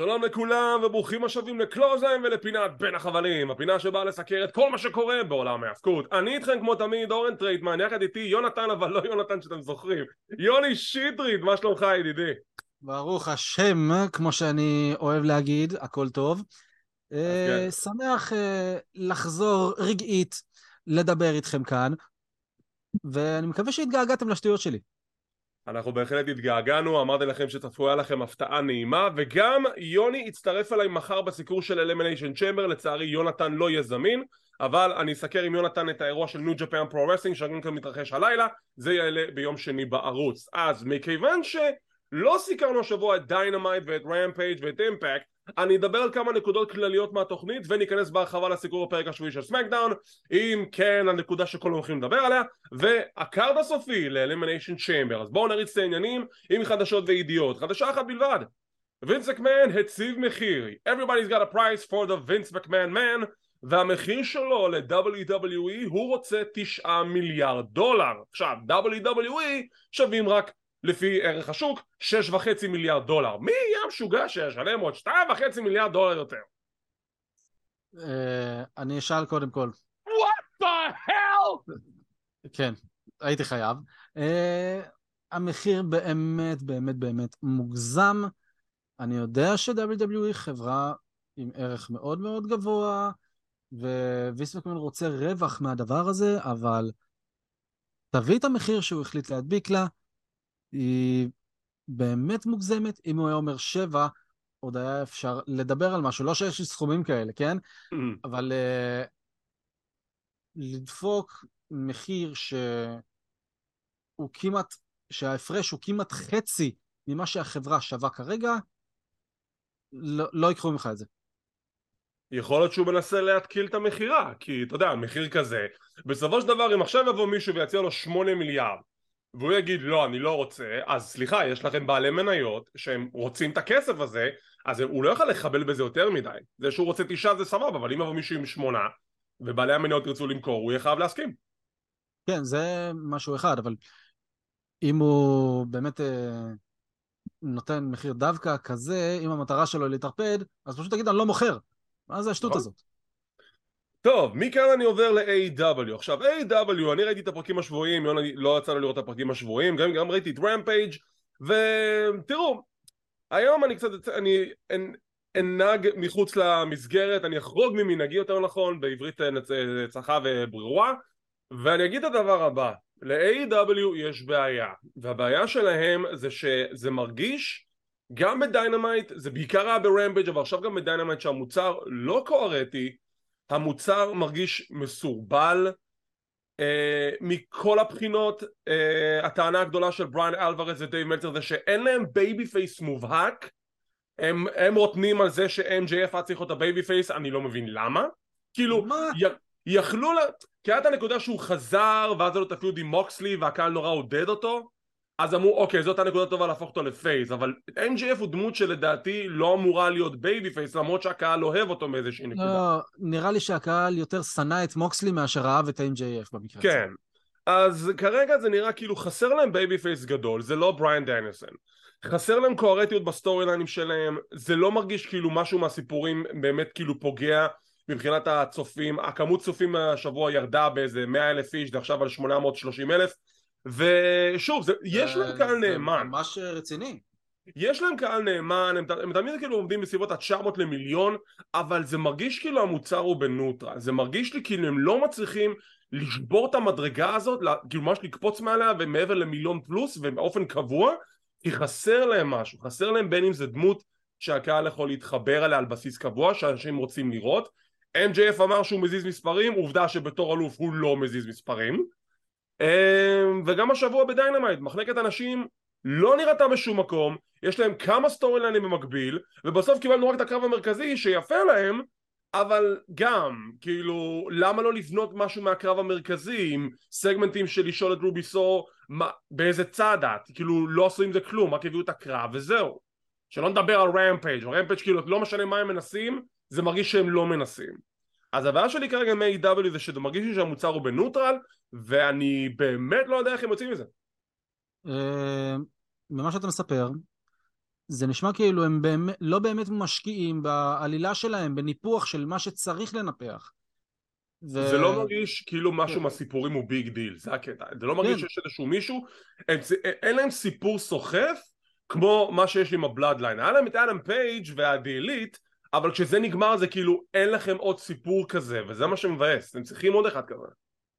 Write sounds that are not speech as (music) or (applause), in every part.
שלום לכולם וברוכים השבים ל Clothesline ולפינת בין החבלים הפינה שבאה לסקר את כל מה שקורה בעולם ההאבקות אני איתכם כמו תמיד אורן טרייטמן יחד איתי יונתן אבל לא יונתן שאתם זוכרים יוני שטרית מה שלומך ידידי? ברוך השם כמו שאני אוהב להגיד הכל טוב אה, כן. שמח אה, לחזור רגעית לדבר איתכם כאן ואני מקווה שהתגעגעתם לשטויות שלי אנחנו בהחלט התגעגענו, אמרתי לכם שצפויה לכם הפתעה נעימה וגם יוני יצטרף אליי מחר בסיקור של Elimination Chamber, לצערי יונתן לא יהיה זמין אבל אני אסקר עם יונתן את האירוע של New Japan Pro Wrestling שגם כאן מתרחש הלילה זה יעלה ביום שני בערוץ. אז מכיוון שלא סיקרנו השבוע את Dynamite ואת Rampage ואת Impact אני אדבר על כמה נקודות כלליות מהתוכנית וניכנס בהרחבה לסיקור בפרק השבועי של SmackDown אם כן הנקודה שכל הולכים לדבר עליה וה card הסופי ל Elimination Chamber אז בואו נריץ את העניינים עם חדשות וידיעות חדשה אחת בלבד. וינס מקמן הציב מחיר. Everybody's got a price for the Vince McMahon man והמחיר שלו ל-WWE הוא רוצה תשעה מיליארד דולר. עכשיו WWE שווים רק לפי ערך השוק שש וחצי מיליארד דולר מי יהיה המשוגע שישלם עוד שתיים וחצי מיליארד דולר יותר? אה, אני אשאל קודם כל What the hell? כן, הייתי חייב אה, המחיר באמת באמת באמת מוגזם אני יודע ש-WWE חברה עם ערך מאוד מאוד גבוה וויסמקמן רוצה רווח מהדבר הזה אבל תביא את המחיר שהוא החליט להדביק לה היא באמת מוגזמת. אם הוא היה אומר שבע, עוד היה אפשר לדבר על משהו. לא שיש לי סכומים כאלה, כן? Mm-hmm. אבל uh, לדפוק מחיר שהוא כמעט, שההפרש הוא כמעט חצי ממה שהחברה שווה כרגע, לא, לא ייקחו ממך את זה. יכול להיות שהוא מנסה להתקיל את המכירה, כי אתה יודע, מחיר כזה, בסופו של דבר אם עכשיו יבוא מישהו ויציע לו שמונה מיליארד והוא יגיד לא אני לא רוצה. אז סליחה יש לכם בעלי מניות שהם רוצים את הכסף הזה אז הוא לא יכול לחבל בזה יותר מדי. זה שהוא רוצה תשעה זה סבבה אבל אם יבוא מישהו עם שמונה ובעלי המניות ירצו למכור הוא יהיה חייב להסכים. כן זה משהו אחד אבל אם הוא באמת אה, נותן מחיר דווקא כזה אם המטרה שלו היא להתערפד אז פשוט תגיד אני לא מוכר. מה זה השטות נכון. הזאת טוב, מכאן אני עובר ל-AW. עכשיו, AW, אני ראיתי את הפרקים השבועיים, יוני לא יצא לי לראות את הפרקים השבועיים, גם, גם ראיתי את רמפייג' ותראו, היום אני קצת, אני אנהג מחוץ למסגרת, אני אחרוג ממנהגי יותר נכון, בעברית אה, צחה וברורה, ואני אגיד את הדבר הבא, ל-AEW יש בעיה, והבעיה שלהם זה שזה מרגיש גם ב Dynamite, זה בעיקר היה ב Rampage אבל עכשיו גם ב Dynamite שהמוצר לא קוהרנטי המוצר מרגיש מסורבל אה, מכל הבחינות אה, הטענה הגדולה של בריין אלוורז ודייב מלצר זה שאין להם babyface מובהק. הם, הם רוטנים על זה ש-MJF היה צריך להיות ה babyface אני לא מבין למה. כאילו י, יכלו לה כי הייתה הנקודה שהוא חזר ואז היה לו את ה feud עם מוקסלי והקהל נורא עודד אותו אז אמרו אוקיי זאת הנקודה טובה להפוך אותו ל face אבל MJF הוא דמות שלדעתי לא אמורה להיות babyface למרות שהקהל אוהב אותו מאיזושהי נקודה. לא, נראה לי שהקהל יותר שנא את מוקסלי מאשר אהב את MJF במקרה. הזה. כן. אז כרגע זה נראה כאילו חסר להם babyface גדול זה לא בריאן דניאלסון. חסר להם קוהרנטיות בסטורי ליינים שלהם זה לא מרגיש כאילו משהו מהסיפורים באמת כאילו פוגע מבחינת הצופים הכמות צופים השבוע ירדה באיזה 100 אלף איש זה עכשיו על 830 אלף ושוב, זה, יש להם קהל נאמן. ממש רציני. יש להם קהל נאמן, הם, הם תמיד כאילו עומדים בסביבות ה-900 למיליון, אבל זה מרגיש כאילו המוצר הוא בנוטרל. זה מרגיש לי כאילו הם לא מצליחים לשבור את המדרגה הזאת, כאילו ממש לקפוץ מעליה ומעבר למיליון פלוס ובאופן קבוע, כי חסר להם משהו. חסר להם בין אם זה דמות שהקהל יכול להתחבר אליה על בסיס קבוע, שאנשים רוצים לראות. MJF אמר שהוא מזיז מספרים, עובדה שבתור אלוף הוא לא מזיז מספרים. אמ, וגם השבוע ב Dynamite, מחלקת הנשים לא נראתה בשום מקום, יש להם כמה סטורי ליינים במקביל, ובסוף קיבלנו רק את הקרב המרכזי שיפה להם, אבל גם, כאילו, למה לא לבנות משהו מהקרב המרכזי עם סגמנטים של לשאול את רובי סוהו מה, באיזה צד את, כאילו לא עשו עם זה כלום, רק הביאו את הקרב וזהו. שלא נדבר על Rampage, Rampage כאילו לא משנה מה הם מנסים, זה מרגיש שהם לא מנסים. אז הבעיה שלי כרגע עם AEW זה שזה מרגיש לי שהמוצר הוא בנוטרל ואני באמת לא יודע איך הם יוצאים מזה. אה, ממה שאתה מספר זה נשמע כאילו הם באמת, לא באמת משקיעים בעלילה שלהם, בניפוח של מה שצריך לנפח. ו... זה לא מרגיש כאילו משהו. מהסיפורים הוא big deal, זה הקטע. זה לא מרגיש כן. שיש איזשהו מישהו, הם, אין להם סיפור סוחף כמו מה שיש עם ה Bloodline. היה להם את אדם פייג' וה-The Elite, אבל כשזה נגמר זה כאילו אין לכם עוד סיפור כזה, וזה מה שמבאס, אתם צריכים עוד אחד כזה.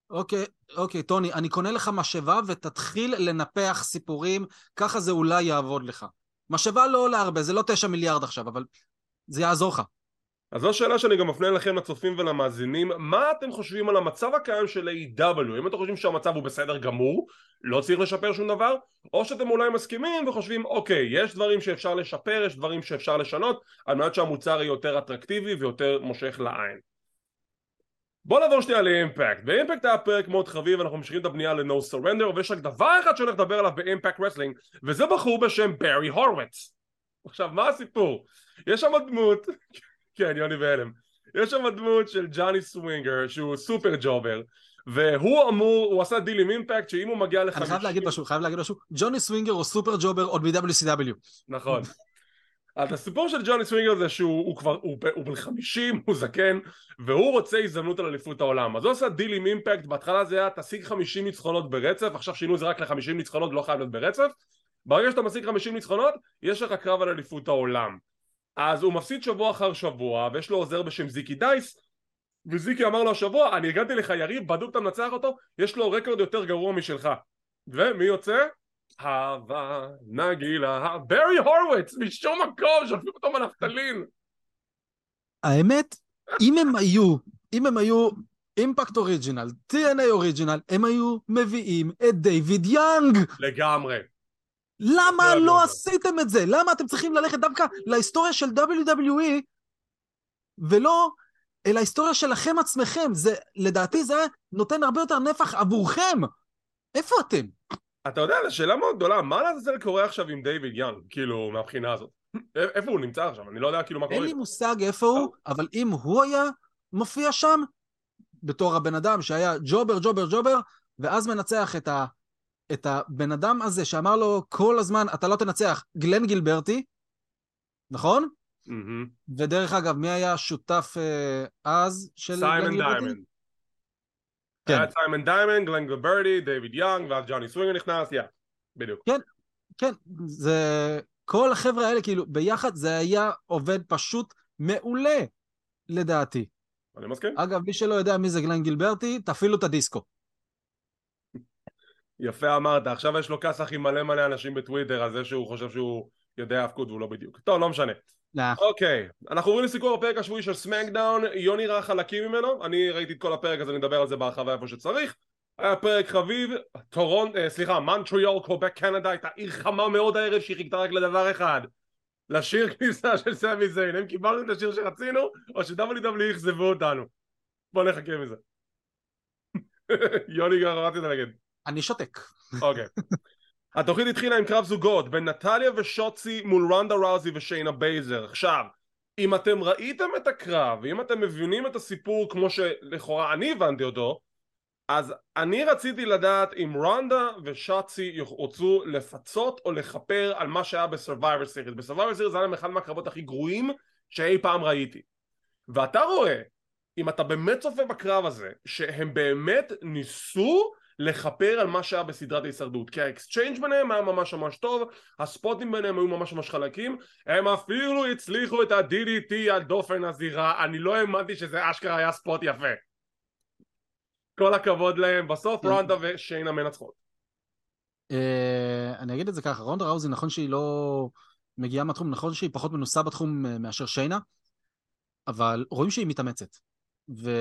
אוקיי, אוקיי, טוני, אני קונה לך משאבה ותתחיל לנפח סיפורים, ככה זה אולי יעבוד לך. משאבה לא עולה הרבה, זה לא תשע מיליארד עכשיו, אבל זה יעזור לך. אז זו שאלה שאני גם מפנה לכם לצופים ולמאזינים. מה אתם חושבים על המצב הקיים של A.W אם אתם חושבים שהמצב הוא בסדר גמור לא צריך לשפר שום דבר או שאתם אולי מסכימים וחושבים אוקיי יש דברים שאפשר לשפר יש דברים שאפשר לשנות על מנת שהמוצר יהיה יותר אטרקטיבי ויותר מושך לעין. בוא נעבור שנייה ל Impact ב Impact היה פרק מאוד חביב אנחנו ממשיכים את הבנייה ל-No Surrender ויש רק דבר אחד שהולך לדבר עליו ב Impact Wrestling וזה בחור בשם ברי הורוביץ עכשיו מה הסיפור? יש שם דמות כן, יוני בהלם. יש שם דמות של ג'וני סווינגר שהוא super jobber והוא אמור, הוא עשה דיל עם Impact שאם הוא מגיע לחמישים... אני חייב להגיד משהו, חייב להגיד משהו, ג'וני סווינגר הוא super jobber עוד מ-WCW. נכון. אז הסיפור של ג'וני סווינגר זה שהוא הוא כבר, הוא, הוא בן חמישים, הוא זקן, והוא רוצה הזדמנות על אליפות העולם. אז הוא עשה דיל עם Impact, בהתחלה זה היה תשיג חמישים ניצחונות ברצף, עכשיו שינו זה רק לחמישים ניצחונות, לא חייב להיות ברצף. ברגע שאתה משיג חמישים ניצחונות, יש לך קרב על אליפות העולם. אז הוא מפסיד שבוע אחר שבוע ויש לו עוזר בשם זיקי דייס וזיקי אמר לו השבוע אני השגתי לך יריב בדוק אתה מנצח אותו יש לו רקורד יותר גרוע משלך ומי יוצא? הבה נגילה ברי הורוויץ משום מקום שולפים אותו מנפטלין האמת אם הם היו אם הם היו Impact original, TNA original, הם היו מביאים את דיוויד יאנג! לגמרי. למה לא עשיתם את זה? למה אתם צריכים ללכת דווקא להיסטוריה של WWE ולא אל ההיסטוריה שלכם עצמכם? זה, לדעתי זה נותן הרבה יותר נפח עבורכם. איפה אתם? אתה יודע, זו שאלה מאוד גדולה, מה לעזאזל קורה עכשיו עם דיוויד יאנג, כאילו, מהבחינה הזאת? איפה הוא נמצא עכשיו? אני לא יודע כאילו מה קורה. אין לי מושג איפה הוא, אבל אם הוא היה מופיע שם, בתור הבן אדם שהיה jobber, jobber, jobber, ואז מנצח את ה... את הבן אדם הזה שאמר לו כל הזמן, אתה לא תנצח, גלן גילברטי, נכון? Mm-hmm. ודרך אגב, מי היה שותף uh, אז של גלן גילברטי? סיימון דיימנד. כן. היה סיימון דיימנד, גלן גילברטי, דיוויד יאנג, ואז ג'וני סווינגר נכנס, yeah, yeah, בדיוק. כן, כן, זה... כל החבר'ה האלה, כאילו, ביחד זה היה עובד פשוט מעולה, לדעתי. אני מסכים. אגב, מי שלא יודע מי זה גלן גילברטי, תפעילו את הדיסקו. יפה אמרת, עכשיו יש לו כסח עם מלא מלא אנשים בטוויטר על זה שהוא חושב שהוא יודע הפקוד והוא לא בדיוק. טוב, לא משנה. לא. אוקיי, אנחנו עוברים לסיכור הפרק השבועי של סמקדאון, יוני ראה חלקים ממנו, אני ראיתי את כל הפרק אז אני אדבר על זה בהרחבה איפה שצריך. היה פרק חביב, טורונ, אה, סליחה, מנטריול, קובק קנדה, הייתה עיר חמה מאוד הערב שהיא חיכתה רק לדבר אחד. לשיר כניסה של סמי זיין, האם קיבלנו את השיר שרצינו, או ש-WWE אכזבו אותנו. בוא נחכה מזה. (laughs) יוני גם רציתי להגיד. אני שותק. אוקיי. התוכנית התחילה עם קרב זוגות בין נטליה ושוצי מול רונדה ראוזי ושיינה בייזלר. עכשיו, אם אתם ראיתם את הקרב, ואם אתם מבינים את הסיפור כמו שלכאורה אני הבנתי אותו, אז אני רציתי לדעת אם רונדה ושוצי ירצו לפצות או לכפר על מה שהיה בסרווייבור סיריס. בסרווייבר סיריס זה היה להם אחד מהקרבות הכי גרועים שאי פעם ראיתי. ואתה רואה, אם אתה באמת צופה בקרב הזה, שהם באמת ניסו לכפר על מה שהיה בסדרת ההישרדות כי ה exchange ביניהם היה ממש ממש טוב הספוטים ביניהם היו ממש ממש חלקים הם אפילו הצליחו את ה-DDT על דופן הזירה אני לא האמנתי שזה אשכרה היה ספוט יפה. כל הכבוד להם בסוף רונדה ושיינה מנצחות. אה, אני אגיד את זה ככה רונדה ראוזי נכון שהיא לא מגיעה מהתחום נכון שהיא פחות מנוסה בתחום אה, מאשר שיינה אבל רואים שהיא מתאמצת ו...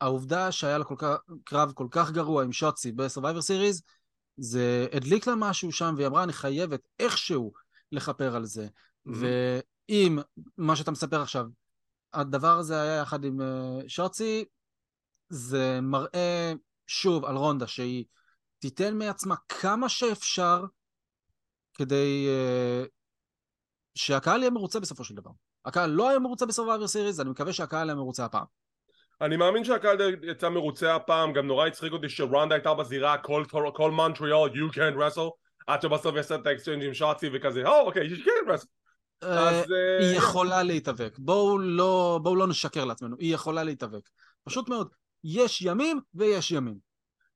העובדה שהיה לה כל כך, קרב כל כך גרוע עם שוצי בסורווייבר סיריז, זה הדליק לה משהו שם, והיא אמרה, אני חייבת איכשהו לכפר על זה. Mm-hmm. ואם מה שאתה מספר עכשיו, הדבר הזה היה יחד עם uh, שוצי, זה מראה שוב על רונדה שהיא תיתן מעצמה כמה שאפשר כדי uh, שהקהל יהיה מרוצה בסופו של דבר. הקהל לא היה מרוצה בסורווייבר סיריס, אני מקווה שהקהל יהיה מרוצה הפעם. אני מאמין שהקהל יצא מרוצה הפעם, גם נורא הצחיק אותי שרונדה הייתה בזירה כל, מונטריאל, you can't wrestle עד שבסוף יעשה את ה exchange עם שוצי וכזה, או אוקיי, היא can wrestle. אה. אה, היא יכולה להתאבק. בואו לא, בואו לא נשקר לעצמנו, היא יכולה להתאבק. פשוט מאוד, יש ימים ויש ימים.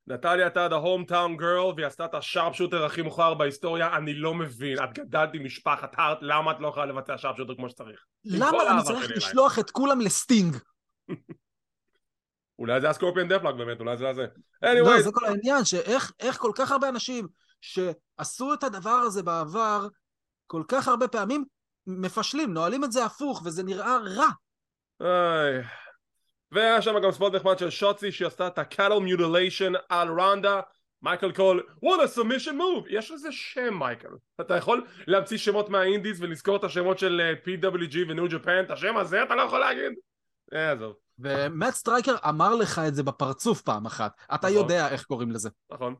נטליה הייתה ה hometown girl והיא עשתה את ה sharpshooter הכי מוכר בהיסטוריה אני לא מבין את גדלת עם משפחת הארט למה את לא יכולה לבצע sharpshooter כמו שצריך למה אני צריך לשלוח את כולם לסטינג? (laughs) אולי זה ה scorpion deathlock באמת אולי זה זה לא, anyway זה כל העניין, שאיך איך כל כך הרבה אנשים שעשו את הדבר הזה בעבר, כל כך הרבה פעמים מפשלים, נועלים את זה הפוך, וזה נראה רע. איי. והיה שם גם spot נחמד של שוצי שהיא עשתה את ה-cattle mutilation על רונדה. מייקל קול, what a submission move! יש לזה שם, מייקל. אתה יכול להמציא שמות מה indies ולזכור את השמות של PWG וניו ג'פאן את השם הזה אתה לא יכול להגיד? אה, עזוב, ומט סטרייקר אמר לך את זה בפרצוף פעם אחת. אתה נכון. יודע איך קוראים לזה. נכון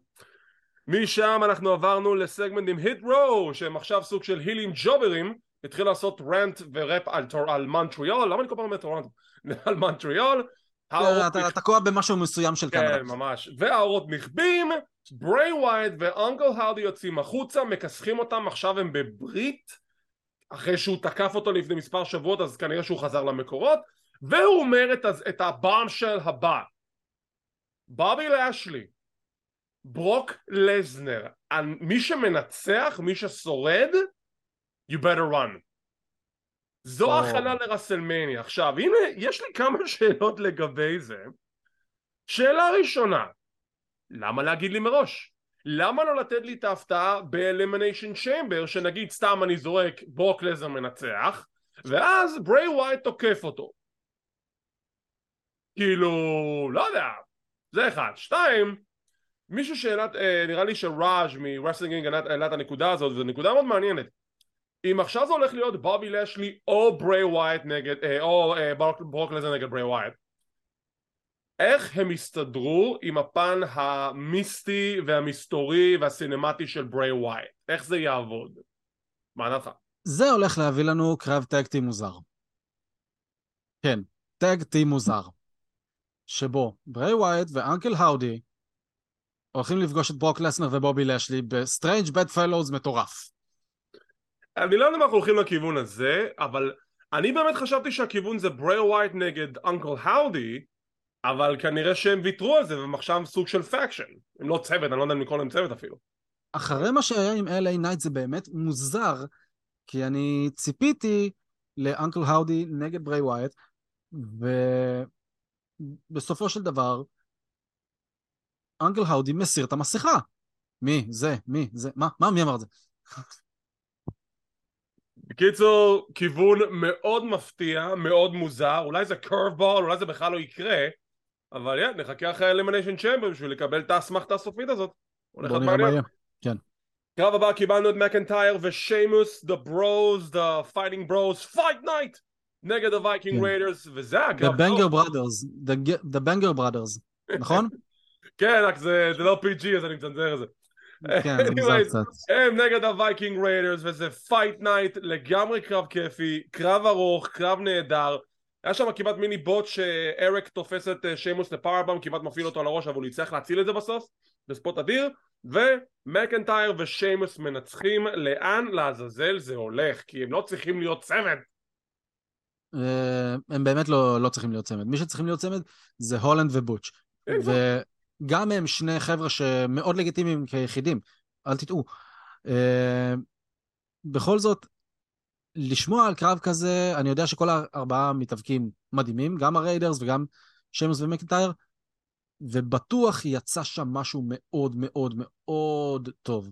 משם אנחנו עברנו לסגמנט עם היט רו שהם עכשיו סוג של הילים ג'וברים התחיל לעשות rant ו rap על, על מונטריאול למה אני כל פעם אומר טורונטו? (laughs) על מונטריאול האורות אתה תקוע במשהו מסוים של קנדה. כן, ממש. והאורות נכבים, בריי ווייד ואונקל הארדי יוצאים החוצה, מכסחים אותם, עכשיו הם בברית, אחרי שהוא תקף אותו לפני מספר שבועות, אז כנראה שהוא חזר למקורות, והוא אומר את, את ה bombshell הבא. בובי לאשלי, ברוק לזנר, מי שמנצח, מי ששורד, you better run. זהו. הכנה לרסלמניה. עכשיו, הנה, יש לי כמה (laughs) שאלות לגבי זה. שאלה ראשונה, למה להגיד לי מראש? למה לא לתת לי את ההפתעה באלימיניישן צ'יימבר שנגיד סתם אני זורק ברוק לזנר מנצח ואז בריי וואייט תוקף אותו כאילו לא יודע זה אחד שתיים איזושהי שאלה אה, נראה לי שראש רסלינג העלה את הנקודה הזאת וזו נקודה מאוד מעניינת אם עכשיו זה הולך להיות בובי לשלי או בריי ווייט נגד אה, או אה, ברוק, ברוק לזנר נגד בריי ווייט איך הם יסתדרו עם הפן המיסטי והמסתורי והסינמטי של בריי ווייט? איך זה יעבוד? מה דעתך? זה הולך להביא לנו קרב tag team מוזר. כן, tag team מוזר. שבו בריי ווייט ואנקל האודי הולכים לפגוש את ברוק לסנר ובובי לשלי ב strange bedfellows מטורף. אני לא יודע אם אנחנו הולכים לכיוון הזה, אבל אני באמת חשבתי שהכיוון זה בריי ווייט נגד אנקל האודי, אבל כנראה שהם ויתרו על זה והם עכשיו סוג של faction. הם לא צוות, אני לא יודע אם לקרוא להם צוות אפילו. אחרי מה שהיה עם LA נייט זה באמת מוזר, כי אני ציפיתי לאנקל האודי נגד בריי ווייט, ובסופו של דבר, אנקל האודי מסיר את המסכה. מי? זה? מי? זה? מה? מה? מי אמר את זה? בקיצור, כיוון מאוד מפתיע, מאוד מוזר, אולי זה curveball, אולי זה בכלל לא יקרה, אבל yeah, נחכה אחרי elimination chamber בשביל לקבל את האסמכתה הסופית הזאת. הולך להיות מעניין. יהיה. קרב הבא קיבלנו את מקנטייר ושיימוס, the bros, the fighting bros, fight night! נגד הווייקינג כן. ריידרס, וזה היה The Banger טוב. Brothers, The Ge- The Banger Brothers, נכון? (laughs) כן, רק זה זה לא PG אז אני מצנזר את זה. כן, (laughs) זה. הם נגד הווייקינג ריידרס וזה fight night, לגמרי קרב כיפי, קרב ארוך, קרב נהדר. היה שם כמעט מיני botch שאריק תופס את אה, שיימוס ל powerbomb, כמעט מפעיל אותו על הראש אבל הוא יצטרך להציל את זה בסוף, בספוט אדיר, ומקנטייר ושיימוס מנצחים, לאן לעזאזל זה הולך? כי הם לא צריכים להיות צמד. אה, הם באמת לא, לא צריכים להיות צמד. מי שצריכים להיות צמד זה הולנד ובוטש. וגם הם שני חבר'ה שמאוד לגיטימיים כיחידים, אל תטעו. אה, בכל זאת, לשמוע על קרב כזה, אני יודע שכל הארבעה מתאבקים מדהימים, גם הריידרס וגם שמוס ומקנטייר, ובטוח יצא שם משהו מאוד מאוד מאוד טוב.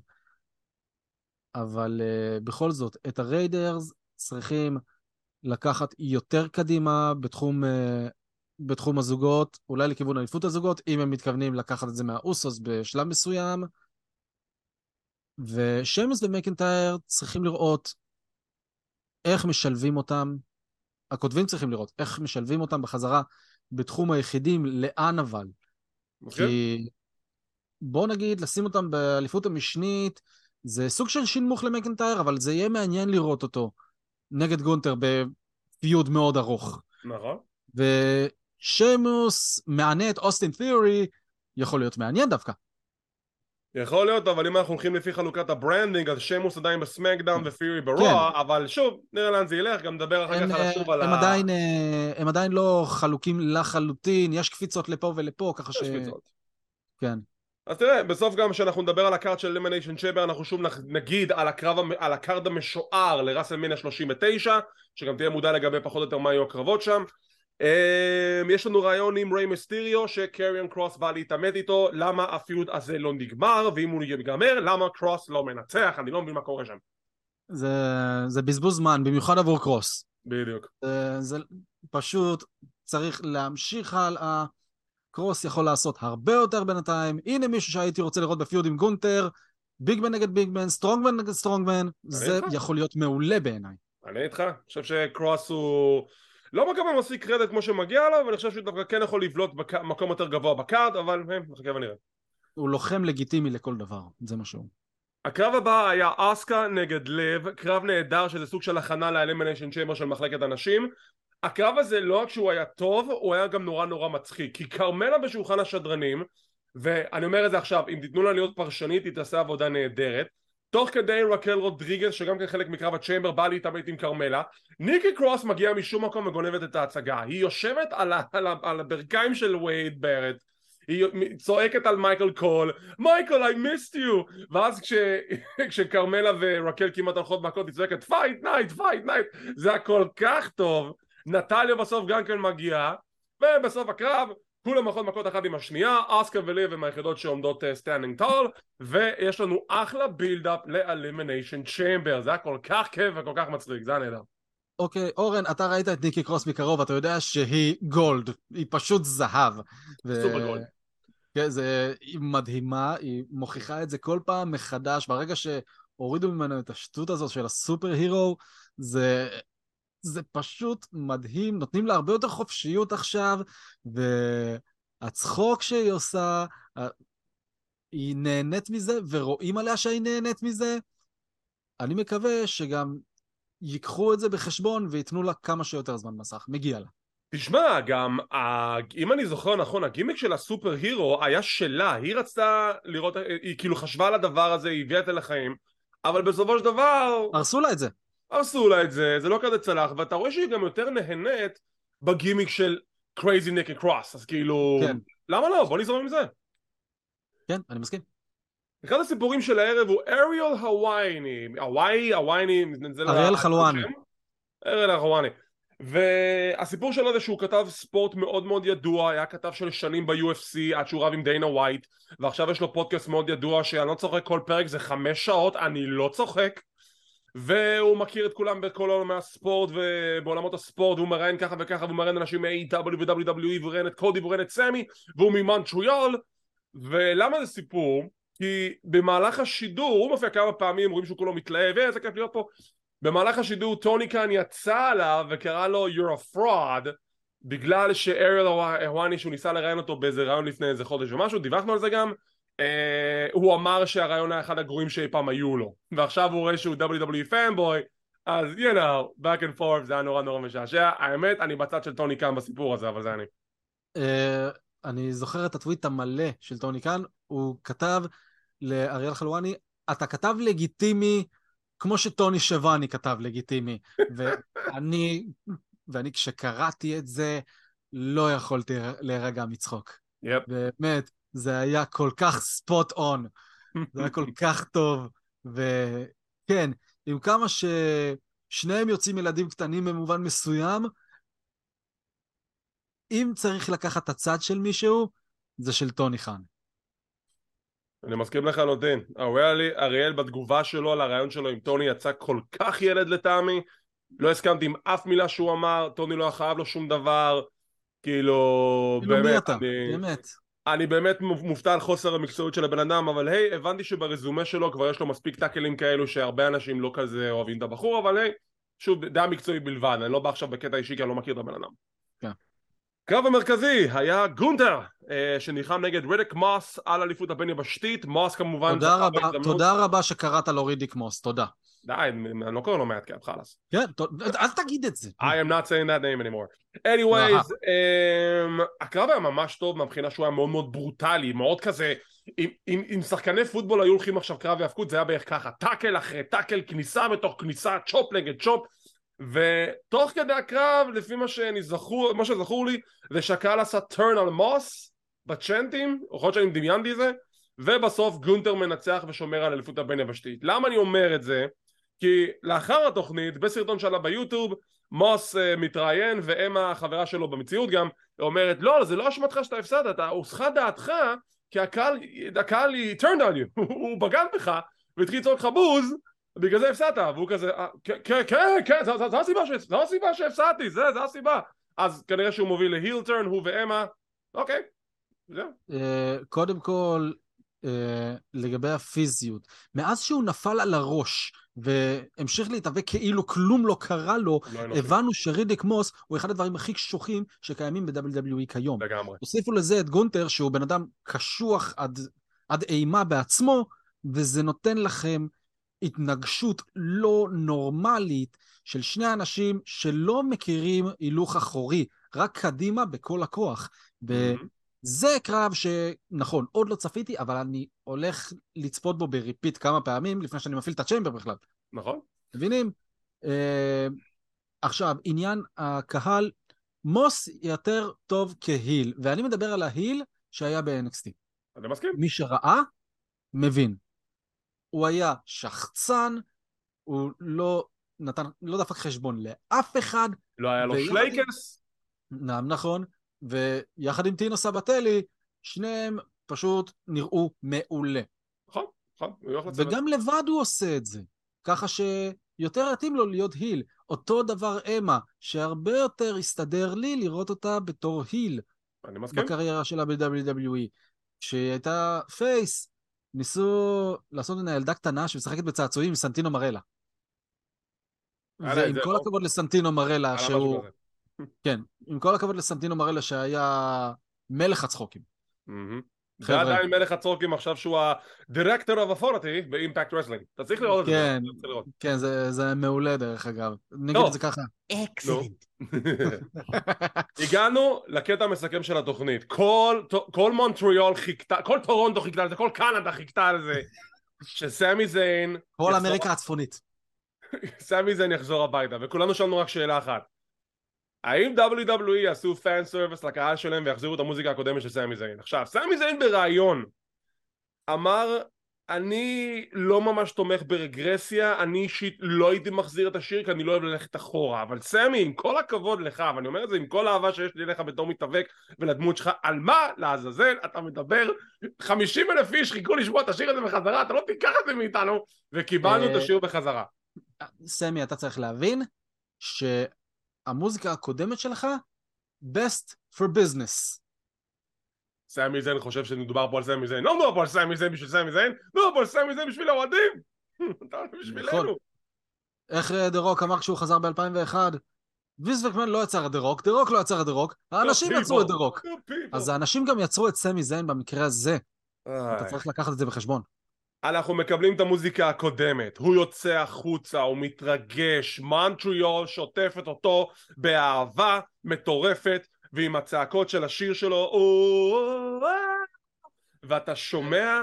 אבל uh, בכל זאת, את הריידרס צריכים לקחת יותר קדימה בתחום, uh, בתחום הזוגות, אולי לכיוון אליפות הזוגות, אם הם מתכוונים לקחת את זה מהאוסוס בשלב מסוים. ושמס ומקנטייר צריכים לראות איך משלבים אותם, הכותבים צריכים לראות איך משלבים אותם בחזרה בתחום היחידים, לאן אבל. אוקיי? כי בוא נגיד, לשים אותם באליפות המשנית, זה סוג של שינמוך למקנטייר, אבל זה יהיה מעניין לראות אותו נגד גונטר בפיוד מאוד ארוך. נכון. ושמוס מענה את אוסטין תיאורי, יכול להיות מעניין דווקא. יכול להיות, אבל אם אנחנו הולכים לפי חלוקת הברנדינג, אז שמוס עדיין בסמקדאון ופירי ברוע, כן. אבל שוב, נראה לאן זה ילך, גם נדבר אחר כך על אה, השוב על הם, ה... עדיין, אה, הם עדיין לא חלוקים לחלוטין, יש קפיצות לפה ולפה, ככה ש... יש קפיצות. כן. אז תראה, בסוף גם כשאנחנו נדבר על ה card של Elimination Chamber אנחנו שוב נגיד על, הקרב, על ה card המשוער ל WrestleMania 39 שגם תהיה מודע לגבי פחות או יותר מה יהיו הקרבות שם אמ, יש לנו רעיון עם ריי מיסטיריו שקריאן קרוס בא להתעמת איתו למה ה feud הזה לא נגמר ואם הוא ייגמר למה קרוס לא מנצח אני לא מבין מה קורה שם זה, זה בזבוז זמן, במיוחד עבור קרוס. בדיוק זה, זה פשוט צריך להמשיך הלאה. קרוס יכול לעשות הרבה יותר בינתיים. הנה מישהו שהייתי רוצה לראות ב feud עם גונטר, big man נגד big man, strongman נגד strongman, זה איתך. יכול להיות מעולה בעיניי. אני איתך, אני חושב שקרוס הוא לא מקבל מספיק קרדיט כמו שמגיע לו ואני חושב שהוא דווקא כן יכול לבלוט במקום יותר גבוה ב card אבל אה, נחכה ונראה הוא לוחם לגיטימי לכל דבר, זה מה שהוא. הקרב הבא היה אסקה נגד ליב, קרב נהדר שזה סוג של הכנה ל Elimination Chamber של מחלקת הנשים הקרב הזה לא רק שהוא היה טוב, הוא היה גם נורא נורא מצחיק. כי כרמלה בשולחן השדרנים ואני אומר את זה עכשיו, אם תיתנו לה להיות פרשנית היא תעשה עבודה נהדרת. תוך כדי רקל רודריגז שגם כן חלק מקרב ה Chamber בא להתעמת עם כרמלה. ניקי קרוס מגיעה משום מקום וגונבת את ההצגה. היא יושבת על, ה- על, ה- על הברכיים של וייד ברט. היא צועקת על מייקל קול מייקל I missed you! ואז כש, (laughs) כשכרמלה ורקל כמעט הולכות מכות היא צועקת fight night fight night זה היה כל כך טוב נטליה בסוף גם כן מגיעה ובסוף הקרב כולם הולכות מכות אחת עם השנייה אסקה וליב הם היחידות שעומדות standing tall ויש לנו אחלה buildup ל Elimination Chamber זה היה כל כך כיף וכל כך מצחיק זה היה נהדר אוקיי, אורן, אתה ראית את ניקי קרוס מקרוב, אתה יודע שהיא gold, היא פשוט זהב. ו- סופר גולד. כן, זה, היא מדהימה, היא מוכיחה את זה כל פעם מחדש. ברגע שהורידו ממנו את השטות הזאת של הסופר הירו, זה, זה פשוט מדהים, נותנים לה הרבה יותר חופשיות עכשיו, והצחוק שהיא עושה, היא נהנית מזה, ורואים עליה שהיא נהנית מזה. אני מקווה שגם ייקחו את זה בחשבון וייתנו לה כמה שיותר זמן מסך, מגיע לה. תשמע, גם, אם אני זוכר נכון, הגימיק של ה super hero היה שלה, היא רצתה לראות, היא כאילו חשבה על הדבר הזה, היא הביאה את זה לחיים, אבל בסופו של דבר, הרסו לה את זה. הרסו לה את זה, זה לא כזה צלח, ואתה רואה שהיא גם יותר נהנית בגימיק של crazy ניקי קרוס, אז כאילו, כן. למה לא? בוא נזרום עם זה. כן, אני מסכים. אחד הסיפורים של הערב הוא אריאל הווייני, הוואי, הווייני, זה אריאל חלואני. אריאל הווייני. והסיפור שלו זה שהוא כתב ספורט מאוד מאוד ידוע, היה כתב של שנים ב-UFC עד שהוא רב עם דיינה ווייט, ועכשיו יש לו פודקאסט מאוד ידוע שאני לא צוחק כל פרק זה חמש שעות, אני לא צוחק. והוא מכיר את כולם בכל עולמי הספורט ובעולמות הספורט והוא מראיין ככה וככה והוא מראיין אנשים מ-AEW ו-WWE והוא מראיין את קודי והוא מראיין את סמי והוא ממונטריאול ולמה זה סיפור? כי במהלך השידור, הוא מופיע כמה פעמים, רואים שהוא כולו מתלהב, איזה כיף להיות פה. במהלך השידור טוני כאן יצא עליו וקרא לו you're a fraud בגלל שאריאל הוואני שהוא ניסה לראיין אותו באיזה ראיון לפני איזה חודש ומשהו, דיווחנו על זה גם אה, הוא אמר שהרעיון היה אחד הגרועים שאי פעם היו לו. ועכשיו הוא רואה שהוא WWE fanboy אז you know, back and forth זה היה נורא נורא משעשע. האמת אני בצד של טוני כאן בסיפור הזה אבל זה אני. אה, אני זוכר את הטוויט המלא של טוני קאן, הוא כתב לאריאל חלואני, אתה כתב לגיטימי כמו שטוני שבני כתב לגיטימי. (laughs) ואני, ואני כשקראתי את זה, לא יכולתי להירגע מצחוק. יפ. באמת, זה היה כל כך ספוט און, זה היה כל (laughs) כך טוב, וכן, עם כמה ששניהם יוצאים ילדים קטנים במובן מסוים, אם צריך לקחת את הצד של מישהו, זה של טוני חאן. אני מסכים לחלוטין. אריאל, אריאל בתגובה שלו על הרעיון שלו עם טוני יצא כל כך ילד לטעמי לא הסכמתי עם אף מילה שהוא אמר, טוני לא חייב לו שום דבר כאילו כאילו מי באמת, אתה? אני, באמת. אני באמת מופתע על חוסר המקצועיות של הבן אדם אבל היי, הבנתי שברזומה שלו כבר יש לו מספיק טאקלים כאלו שהרבה אנשים לא כזה אוהבים את הבחור אבל היי, שוב, דעה מקצועית בלבד, אני לא בא עכשיו בקטע אישי כי אני לא מכיר את הבן אדם. כן. קרב המרכזי היה גונטר אה, שנלחם נגד רידיק מוס על אליפות הבין יבשתית מוס כמובן תודה רבה, בהזדמנות- תודה רבה שקראת לו רידיק מוס, תודה. די, אני לא קורא לו מדקאפ חלאס כן, אל תגיד את זה. I am not saying that name anymore. anyways, um, הקרב היה ממש טוב מהבחינה שהוא היה מאוד מאוד ברוטלי, מאוד כזה אם, אם, אם שחקני פוטבול היו הולכים עכשיו קרב והאבקות זה היה בערך ככה, tackle אחרי tackle, כניסה בתוך כניסה, chop נגד chop ותוך כדי הקרב, לפי מה, שזכור, מה שזכור לי, זה שהקהל עשה טרן על מוס בצ'נטים, יכול להיות שאני דמיינתי את זה, ובסוף גונטר מנצח ושומר על אליפות הבין יבשתית. למה אני אומר את זה? כי לאחר התוכנית, בסרטון שעלה ביוטיוב, מוס uh, מתראיין, ואמה החברה שלו במציאות גם, אומרת, לא, זה לא אשמתך שאתה הפסדת, הוסחה דעתך, כי הקהל, הקהל היא turned on you, (laughs) הוא בגד בך, והתחיל לצעוק לך בוז, בגלל זה הפסדת, והוא כזה, אה, כן, כן, כן, כן זו הסיבה שהפסדתי, זה, זה הסיבה. אז כנראה שהוא מוביל להיל טרן, הוא ואמה, אוקיי, זהו. אה, קודם כל, אה, לגבי הפיזיות, מאז שהוא נפל על הראש והמשיך להתאבק כאילו כלום לא קרה לו, לא הבנו שרידיק מוס הוא אחד הדברים הכי קשוחים שקיימים ב-WWE כיום. לגמרי. הוסיפו לזה את גונטר, שהוא בן אדם קשוח עד, עד אימה בעצמו, וזה נותן לכם התנגשות לא נורמלית של שני אנשים שלא מכירים הילוך אחורי, רק קדימה בכל הכוח. וזה קרב שנכון, עוד לא צפיתי, אבל אני הולך לצפות בו ב repeat כמה פעמים לפני שאני מפעיל את ה Chamber בכלל. נכון. מבינים? Uh, עכשיו, עניין הקהל, מוס יותר טוב כ heel, ואני מדבר על ה heel שהיה ב-NXT. אני מסכים. מי שראה, מבין. הוא היה שחצן, הוא לא נתן, לא דפק חשבון לאף אחד. לא היה לו שלייקס. נכון, ויחד עם טינו סבתלי, שניהם פשוט נראו מעולה. נכון, נכון. וגם לבד הוא עושה את זה, ככה שיותר מתאים לו להיות היל. אותו דבר אמה, שהרבה יותר הסתדר לי לראות אותה בתור היל. אני מסכים. בקריירה שלה ב-WWE. כשהיא הייתה face, ניסו לעשות ממנה ילדה קטנה שמשחקת בצעצועים עם סנטינו מרלה. ועם כל הכבוד לסנטינו מרלה, שהוא... כן, עם כל הכבוד לסנטינו מרלה שהיה מלך הצחוקים. ועדיין מלך הצחוקים עכשיו שהוא ה-Director of Authority ב Impact Wrestling. אתה צריך לראות את זה. כן, כן, זה מעולה דרך אגב. נגיד את זה ככה. Excellent. (laughs) הגענו לקטע המסכם של התוכנית. כל מונטריאול חיכתה, כל טורונטו חיכתה על זה, כל קנדה חיכתה על זה. שסמי זיין... כל אמריקה הצפונית. (laughs) סמי זיין יחזור הביתה, וכולנו שאלנו רק שאלה אחת. האם WWE יעשו fan service לקהל שלהם ויחזירו את המוזיקה הקודמת של סמי זיין? עכשיו, סמי זיין בריאיון אמר אני לא ממש תומך ברגרסיה, אני אישית לא הייתי מחזיר את השיר כי אני לא אוהב ללכת אחורה, אבל סמי, עם כל הכבוד לך, ואני אומר את זה עם כל האהבה שיש לי אליך בתור מתאבק ולדמות שלך, על מה לעזאזל אתה מדבר? 50 אלף איש חיכו לשמוע את השיר הזה בחזרה, אתה לא תיקח את זה מאיתנו, וקיבלנו את אה, השיר בחזרה. סמי, אתה צריך להבין שהמוזיקה הקודמת שלך, best for business. סמי זיין חושב שמדובר פה על סמי זיין, לא מדובר פה על סמי זיין בשביל סמי זיין, מדובר פה על סמי זיין בשביל האוהדים! (laughs) בשבילנו. נכון. איך דה רוק אמר כשהוא חזר ב-2001? וינס מקמן לא יצר את דה רוק, דה רוק לא יצר את דה רוק, האנשים יצרו את דה רוק. אז האנשים גם יצרו את סמי זיין במקרה הזה. אתה צריך לקחת את זה בחשבון. אנחנו מקבלים את המוזיקה הקודמת, הוא יוצא החוצה, הוא מתרגש, מונטריאול שוטפת אותו באהבה מטורפת, ועם הצעקות של השיר שלו, ואתה שומע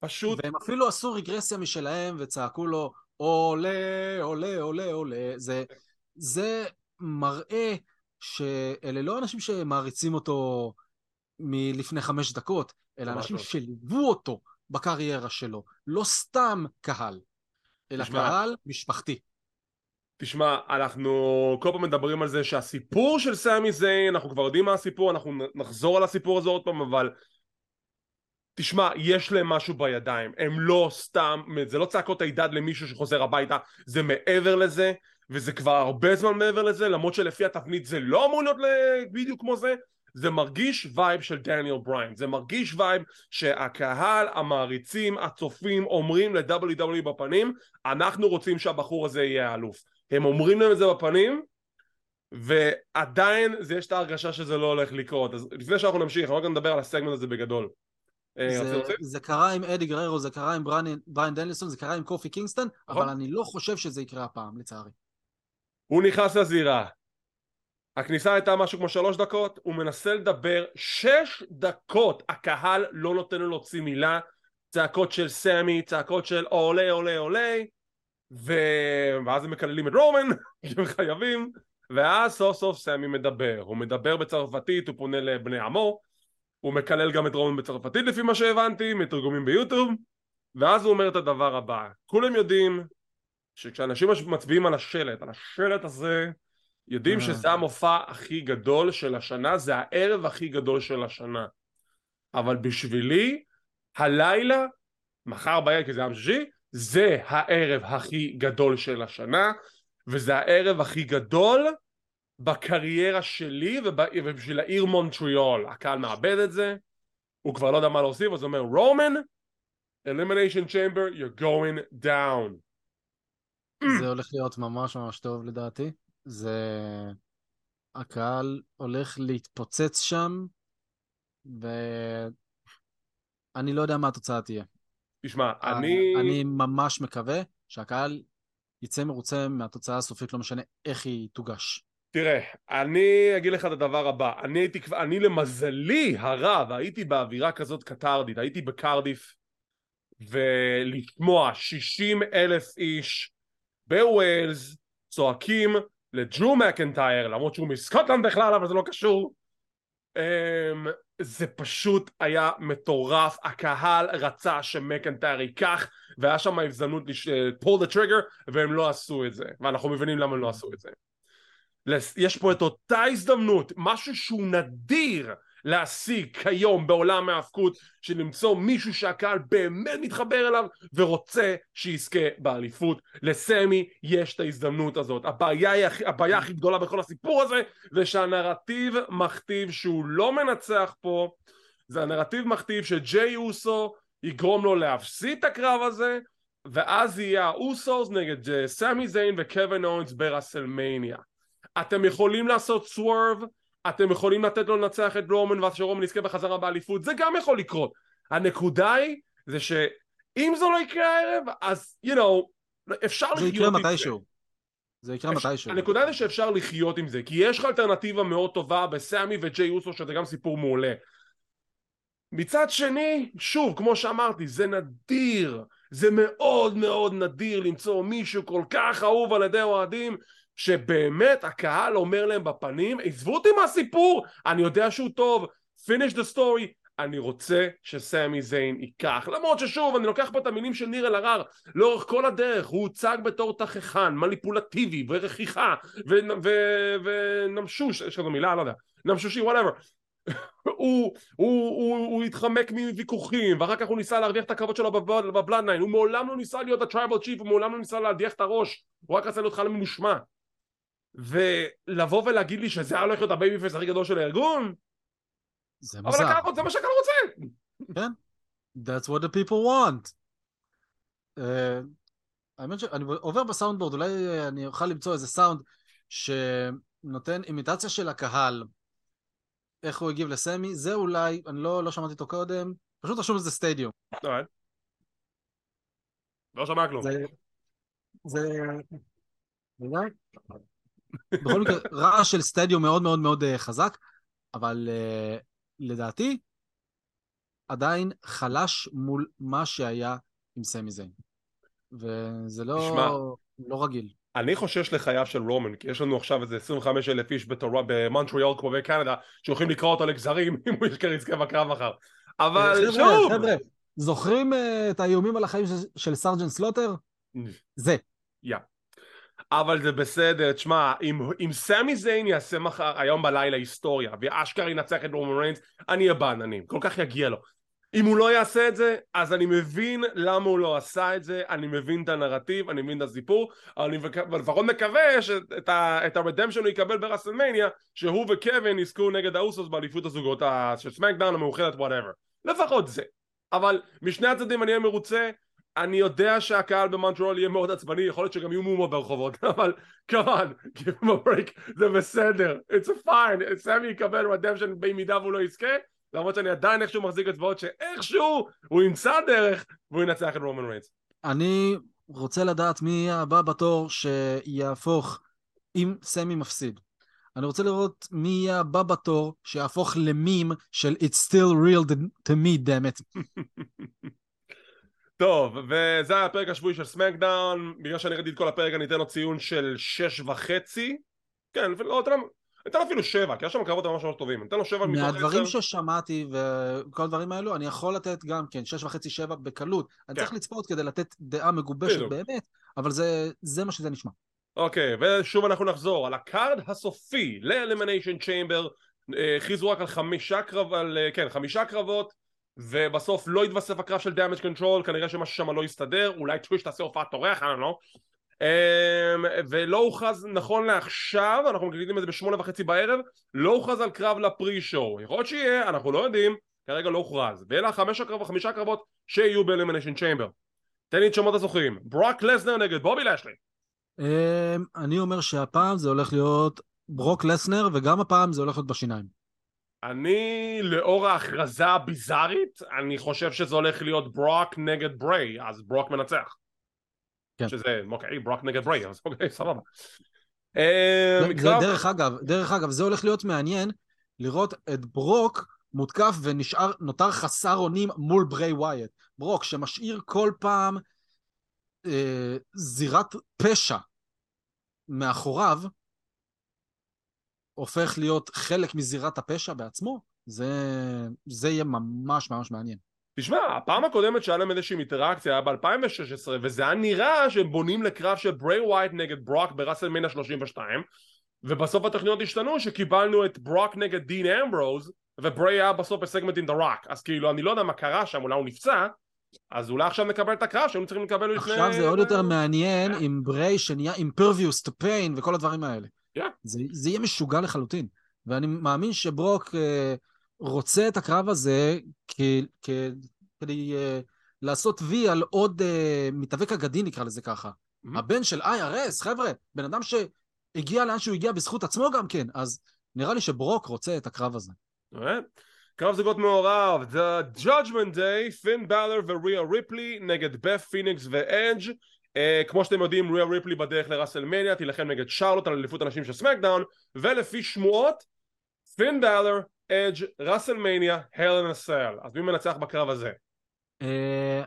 פשוט... והם אפילו עשו רגרסיה משלהם וצעקו לו אולה, עולה, עולה, עולה. זה, זה מראה שאלה לא אנשים שמעריצים אותו מלפני חמש דקות, אלא אנשים שליוו אותו בקריירה שלו. לא סתם קהל, אלא קהל משפחתי. תשמע, אנחנו כל פעם מדברים על זה שהסיפור של סמי זיין, אנחנו כבר יודעים מה הסיפור, אנחנו נחזור על הסיפור הזה עוד פעם, אבל תשמע, יש להם משהו בידיים, הם לא סתם, זה לא צעקות הידד למישהו שחוזר הביתה, זה מעבר לזה, וזה כבר הרבה זמן מעבר לזה, למרות שלפי התכנית זה לא אמור להיות בדיוק כמו זה, זה מרגיש vibe של דניאל בריין, זה מרגיש vibe שהקהל, המעריצים, הצופים אומרים ל-WWE בפנים, אנחנו רוצים שהבחור הזה יהיה האלוף. הם אומרים להם את זה בפנים ועדיין זה יש את ההרגשה שזה לא הולך לקרות אז לפני שאנחנו נמשיך, אני רק נדבר על הסגמנט הזה בגדול אה, זה, זה קרה עם אדי גררו, זה קרה עם בריין דניאלסון, זה קרה עם קופי קינגסטון, נכון. אבל אני לא חושב שזה יקרה הפעם, לצערי. הוא נכנס לזירה. הכניסה הייתה משהו כמו שלוש דקות, הוא מנסה לדבר שש דקות, הקהל לא נותן לו להוציא מילה, צעקות של סמי, צעקות של אולה אולה אולה, ו... ואז הם מקללים את רומן, (laughs) כי הם חייבים, ואז סוף סוף סמי מדבר, הוא מדבר בצרפתית, הוא פונה לבני עמו, הוא מקלל גם את רומן בצרפתית לפי מה שהבנתי, מתרגומים ביוטיוב, ואז הוא אומר את הדבר הבא, כולם יודעים שכשאנשים מצביעים על השלט, על השלט הזה, יודעים שזה המופע הכי גדול של השנה, זה הערב הכי גדול של השנה. אבל בשבילי, הלילה, מחר בערב, כי זה יום שישי, זה הערב הכי גדול של השנה, וזה הערב הכי גדול בקריירה שלי ובשביל העיר מונטריאול. הקהל מאבד את זה, הוא כבר לא יודע מה להוסיף, אז הוא אומר, רומן, elimination chamber, you're going down. זה הולך להיות ממש ממש טוב לדעתי. זה... הקהל הולך להתפוצץ שם, ואני לא יודע מה התוצאה תהיה. תשמע, אני... אני ממש מקווה שהקהל יצא מרוצה מהתוצאה הסופית, לא משנה איך היא תוגש. תראה, אני אגיד לך את הדבר הבא, אני הייתי, אני למזלי הרב, הייתי באווירה כזאת קתרדית, הייתי בקרדיף, ולשמוע 60 אלף איש בווילס צועקים לג'ו מקנטייר, למרות שהוא מסקוטלנד בכלל, אבל זה לא קשור. Um, זה פשוט היה מטורף, הקהל רצה שמקנטייר ייקח, והיה שם הזדמנות pull the trigger, והם לא עשו את זה, ואנחנו מבינים למה הם לא עשו את זה. יש פה את אותה הזדמנות, משהו שהוא נדיר להשיג כיום בעולם ההאבקות של למצוא מישהו שהקהל באמת מתחבר אליו ורוצה שיזכה באליפות. לסמי יש את ההזדמנות הזאת. הבעיה, היא, הבעיה הכי גדולה בכל הסיפור הזה זה שהנרטיב מכתיב שהוא לא מנצח פה זה הנרטיב מכתיב שג'יי אוסו יגרום לו להפסיד את הקרב הזה ואז יהיה האוסוס נגד אה, סמי זיין וקווין אוונס ברסלמניה. אתם יכולים לעשות swerve אתם יכולים לתת לו לנצח את רומן ואז שרומן יזכה בחזרה באליפות. זה גם יכול לקרות. הנקודה היא זה שאם זה לא יקרה הערב אז you know אפשר לחיות עם זה. זה יקרה מתישהו. זה יקרה מתישהו. הנקודה היא שאפשר לחיות עם זה כי יש לך אלטרנטיבה מאוד טובה בסמי וג'יי אוסו שזה גם סיפור מעולה. מצד שני שוב כמו שאמרתי זה נדיר. זה מאוד מאוד נדיר למצוא מישהו כל כך אהוב על ידי אוהדים שבאמת הקהל אומר להם בפנים, עזבו אותי מהסיפור, אני יודע שהוא טוב, finish the story, אני רוצה שסמי זיין ייקח. למרות ששוב, אני לוקח פה את המילים של ניר אלהרר, לאורך כל הדרך הוא הוצג בתור תככן, מניפולטיבי ורכיכה ונמשוש, יש לנו מילה, לא יודע, נמשושי, whatever. (laughs) הוא, הוא, הוא, הוא התחמק מוויכוחים ואחר כך הוא ניסה להרוויח את הכבוד שלו בבלודליין הוא מעולם לא ניסה להיות ה Tribal Chief הוא מעולם לא ניסה להדיח את הראש הוא רק רצה להיות חייל ממושמע ולבוא ולהגיד לי שזה היה הולך להיות ה babyface הכי גדול של הארגון? זה מוזר. אבל הקהל זה מה שהקהל רוצה. כן, that's what the people want. Uh, האמת שאני עובר ב soundboard, אולי אני אוכל למצוא איזה סאונד שנותן אימיטציה של הקהל, איך הוא הגיב לסמי, זה אולי, אני לא, לא שמעתי אותו קודם, פשוט רשום לזה סטדיום. לא שמע כלום. זה... זה... בכל מקרה, רעש של סטדיום מאוד מאוד מאוד אה, חזק, אבל uh, לדעתי, עדיין חלש מול מה שהיה עם סמי זיין. וזה לא, שמה, לא רגיל. אני חושש לחייו של רומן, כי יש לנו עכשיו איזה 25 אלף איש במונטריאל כמו בקנדה, שהולכים לקרוע אותו לגזרים (laughs) אם הוא יזכה בקרב מחר. אבל שוב! זוכרים uh, את האיומים על החיים של, של סרג'נט סלוטר? זה. יא. אבל זה בסדר, תשמע, אם, אם סמי זיין יעשה מחר, היום בלילה היסטוריה, ואשכרה ינצח את רומן ריינס, אני אהיה בעננים, כל כך יגיע לו. אם הוא לא יעשה את זה, אז אני מבין למה הוא לא עשה את זה, אני מבין את הנרטיב, אני מבין את הסיפור, אבל אני לפחות מקווה שאת ה redemption הוא יקבל ברסלמניה, שהוא וקווין יזכו נגד האוסוס באליפות הזוגות של סמקדאון המאוחדת, whatever. לפחות זה. אבל משני הצדדים אני אהיה מרוצה, אני יודע שהקהל במונטריאול יהיה מאוד עצבני, יכול להיות שגם יהיו מהומות ברחובות, (laughs) אבל כמובן, give him a break, זה בסדר, it's a fine, סמי יקבל redemption במידה והוא לא יזכה, למרות שאני עדיין איכשהו מחזיק אצבעות שאיכשהו הוא ימצא דרך והוא ינצח את רומן ריינס. אני רוצה לדעת מי יהיה הבא בתור שיהפוך אם סמי מפסיד. אני רוצה לראות מי יהיה הבא בתור שיהפוך למים של It's still real to me, damn it. (laughs) טוב, וזה היה הפרק השבועי של סמקדאון, בגלל שאני ראיתי את כל הפרק אני אתן לו ציון של שש וחצי, כן, לא, אתן לו, אתן לו אפילו שבע, כי יש שם קרבות ממש ממש טובים, אתן לו שבע מתוך עשר. מהדברים ששמעתי וכל הדברים האלו, אני יכול לתת גם כן שש וחצי, שבע בקלות. אני כן. צריך לצפות כדי לתת דעה מגובשת. באמת, אבל זה, זה מה שזה נשמע. אוקיי, ושוב אנחנו נחזור על ה card הסופי ל-Elimination Chamber, אה, הכריזו רק על חמישה קרב... על, אה, כן, חמישה קרבות, ובסוף לא התווסף הקרב של Damage Control, כנראה שמשהו שם לא יסתדר, אולי טריש תעשה הופעת אורח, אני לא. אמ, ולא הוכרז נכון לעכשיו, אנחנו מקליטים את זה בשמונה וחצי בערב, לא הוכרז על קרב לפרי שואו, יכול להיות שיהיה, אנחנו לא יודעים, כרגע לא הוכרז, ואלה החמש הקרב, חמישה קרבות שיהיו ב-Elimination Chamber. תן לי את שמות הזוכים, ברוק לסנר נגד בובי לשלי אמ, אני אומר שהפעם זה הולך להיות ברוק לסנר, וגם הפעם זה הולך להיות בשיניים. אני, לאור ההכרזה הביזארית, אני חושב שזה הולך להיות ברוק נגד בריי, אז ברוק מנצח. כן. שזה, אוקיי, ברוק נגד בריי, אז אוקיי, (laughs) סבבה. קרב- דרך אגב, דרך אגב, זה הולך להיות מעניין לראות את ברוק מותקף ונשאר, נותר חסר אונים מול ברי ווייט. ברוק שמשאיר כל פעם אה, זירת פשע מאחוריו, הופך להיות חלק מזירת הפשע בעצמו, זה, זה יהיה ממש ממש מעניין. תשמע, הפעם הקודמת שהיה להם איזושהי אינטראקציה היה ב-2016 וזה היה נראה שהם בונים לקרב של בריי ווייט נגד ברוק בראסלמניה 32 ובסוף התוכניות השתנו שקיבלנו את ברוק נגד דין אמברוז ובריי היה בסוף בסגמנט עם דה רוק אז כאילו אני לא יודע מה קרה שם אולי הוא נפצע אז אולי עכשיו נקבל את הקרב שהיינו צריכים לקבל לפני... עכשיו זה עוד יותר מעניין עם ברי שנהיה impervious to pain וכל הדברים האלה. זה, זה יהיה משוגע לחלוטין. ואני מאמין שברוק אה, רוצה את הקרב הזה כ, כ, כדי אה, לעשות וי על עוד אה, מתאבק אגדי, נקרא לזה ככה. Mhm. הבן של IRS, חבר'ה, בן אדם שהגיע לאן שהוא הגיע בזכות עצמו גם כן, אז נראה לי שברוק רוצה את הקרב הזה. קרב זוגות מעורב, The Judgment Day, פין באלור וריה ריפלי נגד בת פיניקס ואדג' uh, כמו שאתם יודעים ריה ריפלי בדרך לראסלמניה תילחם נגד שרלוט על אליפות הנשים של סמקדאון ולפי שמועות פין בלר, אדג', ראסלמניה, הלן הסל אז מי מנצח בקרב הזה? אה,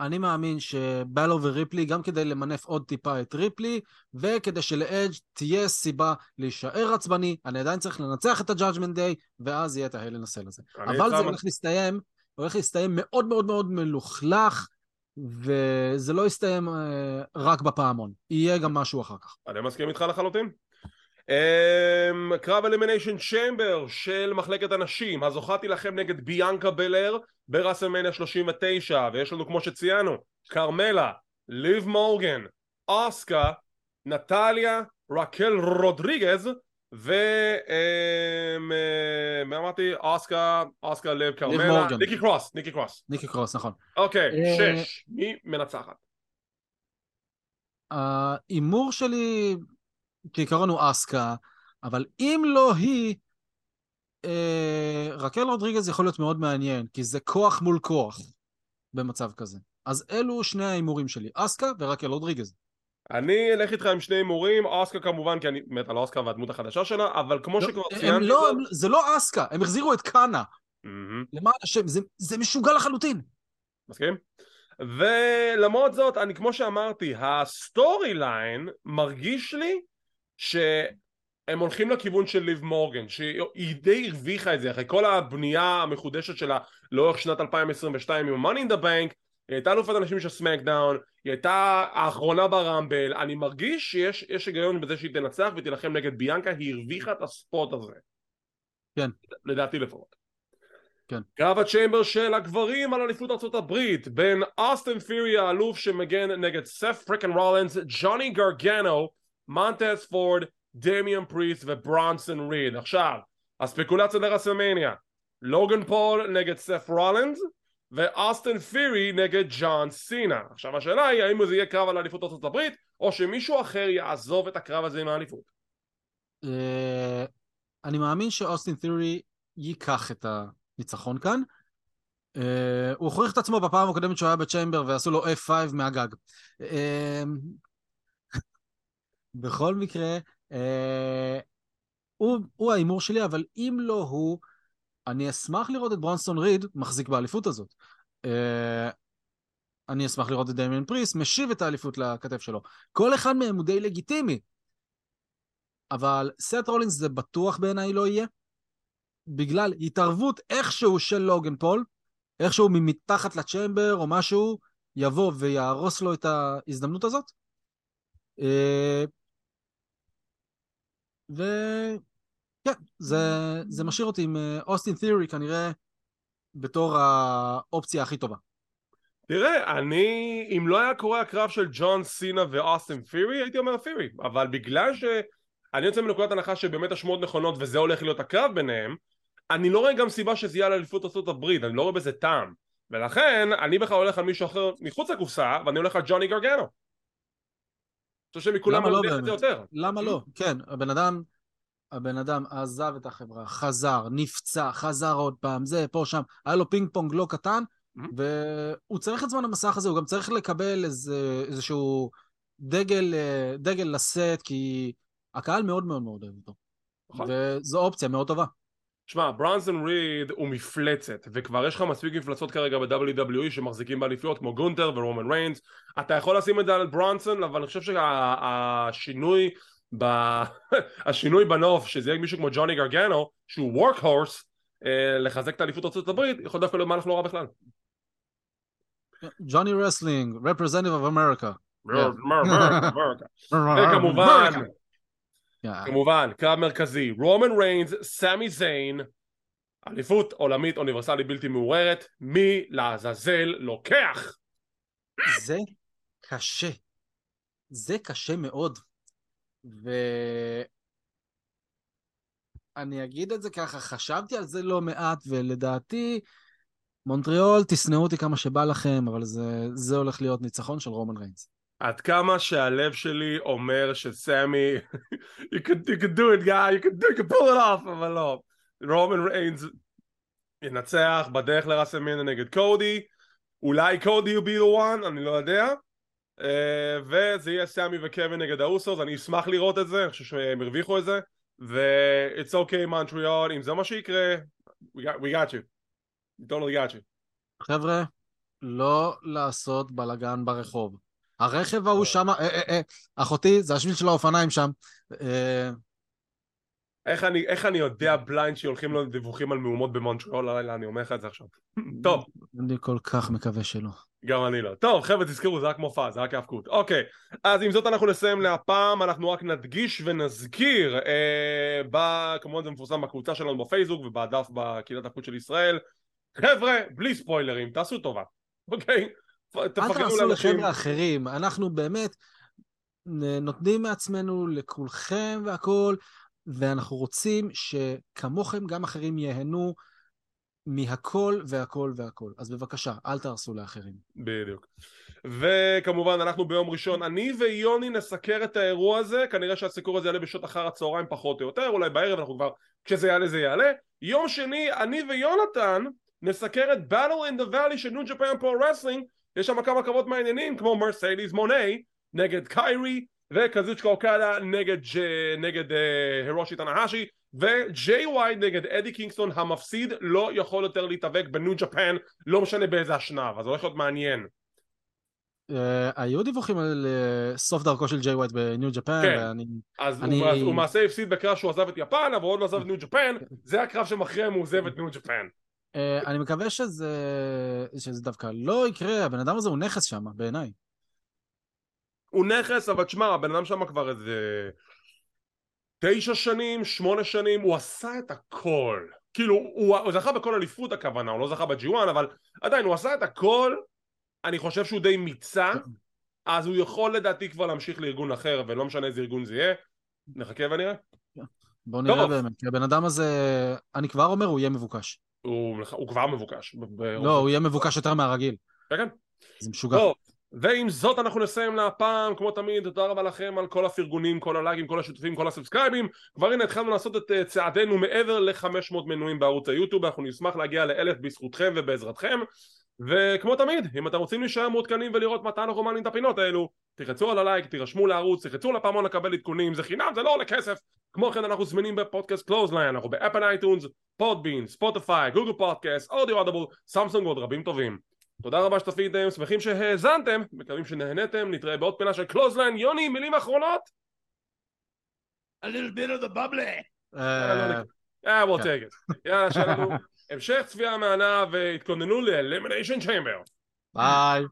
אני מאמין שבלו וריפלי, גם כדי למנף עוד טיפה את ריפלי, וכדי שלאדג' תהיה סיבה להישאר עצבני, אני עדיין צריך לנצח את ה-Judgment Day, ואז יהיה את ההלן הסל הזה. אבל זה הולך להסתיים, הולך להסתיים מאוד מאוד מאוד מלוכלך, וזה לא יסתיים אה, רק בפעמון, יהיה גם משהו אחר כך. אני מסכים איתך לחלוטין. קרב אלימיניישן צ'מבר של מחלקת הנשים הזוכה תילחם נגד ביאנקה בלר בראסלמניה 39 ויש לנו כמו שציינו כרמלה, ליב מורגן, אוסקה, נטליה, רקל רודריגז ו... אמ, אה, אמרתי? אוסקה, אוסקה, כרמלה, מורגן. ניקי קרוס, ניקי קרוס. ניקי קרוס, נכון. אוקיי, אה, שש. מי מנצחת? ההימור שלי כעיקרון הוא אסקה, אבל אם לא היא, אה, רקל רודריגז יכול להיות מאוד מעניין, כי זה כוח מול כוח במצב כזה. אז אלו שני ההימורים שלי, אסקה ורקל רודריגז. אני אלך איתך עם שני הימורים, אוסקה כמובן כי אני מת על אוסקה והדמות החדשה שלה, אבל כמו לא, שכבר ציינתי לא, הם, זה לא אסקה, הם החזירו את קאנה. מהמם, למען השם, זה, זה משוגע לחלוטין. מסכים? ולמרות זאת, אני כמו שאמרתי, ה storyline מרגיש לי שהם הולכים לכיוון של ליב מורגן, שהיא די הרוויחה את זה אחרי כל הבנייה המחודשת שלה לאורך שנת 2022 עם ה-Money in the Bank, היא הייתה אלופת הנשים של סמקדאון, היא הייתה האחרונה ברמבל, אני מרגיש שיש יש היגיון בזה שהיא תנצח ותילחם נגד ביאנקה, היא הרוויחה את ה spot הזה. כן. לדעתי לפחות. כן. קרב הצ'יימבר של הגברים על אליפות הברית בין אוסטן פירי האלוף שמגן נגד סת' פריקין רולינס, ג'וני גרגנו, מונטס פורד, דמיאן פריסט וברונסון ריד. עכשיו, הספקולציה לרסלמניה, לוגן פול נגד סף רולנס ואוסטן פירי נגד ג'ון סינה. עכשיו השאלה היא האם זה יהיה קרב על אליפות ארצות הברית או שמישהו אחר יעזוב את הקרב הזה עם האליפות. אה, אני מאמין שאוסטין תיאורי ייקח את הניצחון כאן. אה, הוא הוכיח את עצמו בפעם הקודמת שהוא היה בצ'יימבר ועשו לו F5 מהגג. אה, בכל מקרה, הוא ההימור שלי, אבל אם לא הוא, אני אשמח לראות את ברונסון ריד מחזיק באליפות הזאת. אה, אני אשמח לראות את דמיין פריס משיב את האליפות לכתף שלו. כל אחד מהם הוא די לגיטימי. אבל סט רולינס זה בטוח בעיניי לא יהיה, בגלל התערבות איכשהו של לוגן פול, איכשהו מתחת לצ'מבר או משהו, יבוא ויהרוס לו את ההזדמנות הזאת. אה, וכן, זה, זה משאיר אותי עם אוסטין תיאורי כנראה בתור האופציה הכי טובה. תראה, אני, אם לא היה קורה הקרב של ג'ון סינה ואוסטין פירי, הייתי אומר פירי, אבל בגלל שאני יוצא מנקודת הנחה שבאמת השמועות נכונות וזה הולך להיות הקרב ביניהם, אני לא רואה גם סיבה שזה יהיה על אליפות ארצות הברית, אני לא רואה בזה טעם. ולכן, אני בכלל הולך על מישהו אחר מחוץ לקופסה, ואני הולך על ג'וני גרגנו. אני חושב שמכולם למה לא את זה? יותר. למה לא? כן, הבן אדם, הבן אדם עזב את החברה, חזר, נפצע, חזר עוד פעם, זה, פה, שם, היה לו פינג פונג לא קטן, Mhm. והוא צריך את זמן המסך הזה, הוא גם צריך לקבל איזה, איזשהו דגל, אה, דגל לשאת, כי הקהל מאוד מאוד מאוד אוהב אותו. נכון. וזו אופציה מאוד טובה. שמע, ברנסון ריד הוא מפלצת, וכבר יש לך מספיק מפלצות כרגע ב-WWE שמחזיקים באליפיות כמו גונטר ורומן ריינס. אתה יכול לשים את זה על ברנסון, אבל אני חושב שהשינוי ב... (laughs) השינוי בנוף, שזה יהיה מישהו כמו ג'וני גרגנו, שהוא וורק הורס, לחזק את האליפות ארצות הברית, יכול דווקא להיות מהלך לא רע בכלל. ג'וני רסלינג, representative (laughs) of America. אמריקה. וכמובן. כמובן, קרב מרכזי, רומן ריינס, סמי זיין, אליפות עולמית אוניברסלית בלתי מעורערת, מי לעזאזל לוקח? זה קשה. זה קשה מאוד. ואני אגיד את זה ככה, חשבתי על זה לא מעט, ולדעתי, מונטריאול, תשנאו אותי כמה שבא לכם, אבל זה, זה הולך להיות ניצחון של רומן ריינס. עד כמה שהלב שלי אומר שסמי, (laughs) you could, you could do it guy, you could, do, you could pull it off, אבל לא. רומן ריינס ינצח בדרך לרסלמיניה נגד קודי, אולי קודי הוא be the one, אני לא יודע. Uh, וזה יהיה סמי וקווין נגד האוסוס, אני אשמח לראות את זה, אני חושב שהם הרוויחו את זה. ו-it's okay מונטריאול, אם זה מה שיקרה, we got, we got you. We totally got you. חבר'ה, לא לעשות בלאגן ברחוב. הרכב ההוא שם, אה, אה, אה, אחותי, זה השביל של האופניים שם. איך אני, איך אני יודע בליינד שהולכים לנו דיווחים על מהומות במונטריאול הלילה, אני אומר לך את זה עכשיו. טוב, אני כל כך מקווה שלא. גם אני לא. טוב, חבר'ה, תזכרו, זה רק מופע, זה רק האבקות. אוקיי, אז עם זאת אנחנו נסיים להפעם, אנחנו רק נדגיש ונזכיר, אה, ב... כמובן זה מפורסם בקבוצה שלנו בפייסבוק ובדף בקהילת ההפקות של ישראל. חבר'ה, בלי ספוילרים, תעשו טובה, אוקיי? אל תפרגנו תעשו לאנשים. לחבר'ה אחרים, אנחנו באמת נותנים מעצמנו לכולכם והכול, ואנחנו רוצים שכמוכם גם אחרים ייהנו מהכל והכל והכל. אז בבקשה, אל תהרסו לאחרים. בדיוק. וכמובן אנחנו ביום ראשון, אני ויוני נסקר את האירוע הזה, כנראה שהסיקור הזה יעלה בשעות אחר הצהריים פחות או יותר, אולי בערב אנחנו כבר, כשזה יעלה זה יעלה. יום שני, אני ויונתן נסקר את Battle in the Valley של ניו ג'פן פרו רסלינג, יש שם כמה קרבות מעניינים כמו מרסיידיס מוני נגד קיירי וקזוצ'יקה אוקדה נגד, ג'... נגד uh, הירושי טנהשי וג'יי ווייט נגד אדי קינגסטון המפסיד לא יכול יותר להתאבק בניו ג'פן לא משנה באיזה השנב אז זה הולך להיות מעניין Uh, היו דיווחים על uh, סוף דרכו של ג'יי ווייט בניו ג'פן, כן. ואני... אז אני- הוא, מע- הוא מעשה הפסיד בקרב שהוא עזב את יפן אבל עוד לא עזב את ניו ג'פן זה הקרב שמכריע אם הוא עוזב את ניו ג'פן אני מקווה שזה, שזה דווקא לא יקרה, הבן אדם הזה הוא נכס שם, בעיניי. הוא נכס אבל תשמע הבן אדם שם כבר איזה תשע שנים שמונה שנים הוא עשה את הכל כאילו הוא, הוא זכה בכל אליפות הכוונה הוא לא זכה בג'י1 אבל עדיין הוא עשה את הכל אני חושב שהוא די מיצה אז הוא יכול לדעתי כבר להמשיך לארגון אחר ולא משנה איזה ארגון זה יהיה נחכה ונראה בואו נראה טוב. באמת, כי הבן אדם הזה, אני כבר אומר, הוא יהיה מבוקש. הוא, הוא כבר מבוקש לא, הוא יהיה מבוקש יותר מהרגיל. כן, כן. זה משוגע. טוב, ועם זאת אנחנו נסיים להפעם, כמו תמיד, תודה רבה לכם על כל הפרגונים, כל הלייקים, כל השיתופים, כל הסאבסקרייבים. כבר הנה התחלנו לעשות את אה, צעדנו מעבר ל-500 מנויים בערוץ היוטיוב, אנחנו נשמח להגיע לאלף בזכותכם ובעזרתכם. וכמו תמיד, אם אתם רוצים להישאר מעודכנים ולראות מתי אנחנו מעלים את הפינות האלו, תלחצו על הלייק, תירשמו לערוץ, תלחצו לפעמון לקבל עדכונים, זה חינם, זה לא עולה כסף, כמו כן אנחנו זמינים בפודקאסט קלוזליין, אנחנו באפל אייטונס, פודבין, ספוטיפיי, גוגל פודקאסט, אודיבל, סמסונג ועוד רבים טובים. תודה רבה שצפיתם, שמחים שהאזנתם, מקווים שנהנתם, נתראה בעוד פינה של קלוזליין. יוני, מילים אחרונות? A little bit of the bubbly. אה, אה, we'll כן. take it. יאללה, שיהיה לנו (laughs) המשך צפייה מהנה והתכוננו ל-Elimination Chamber. ביי.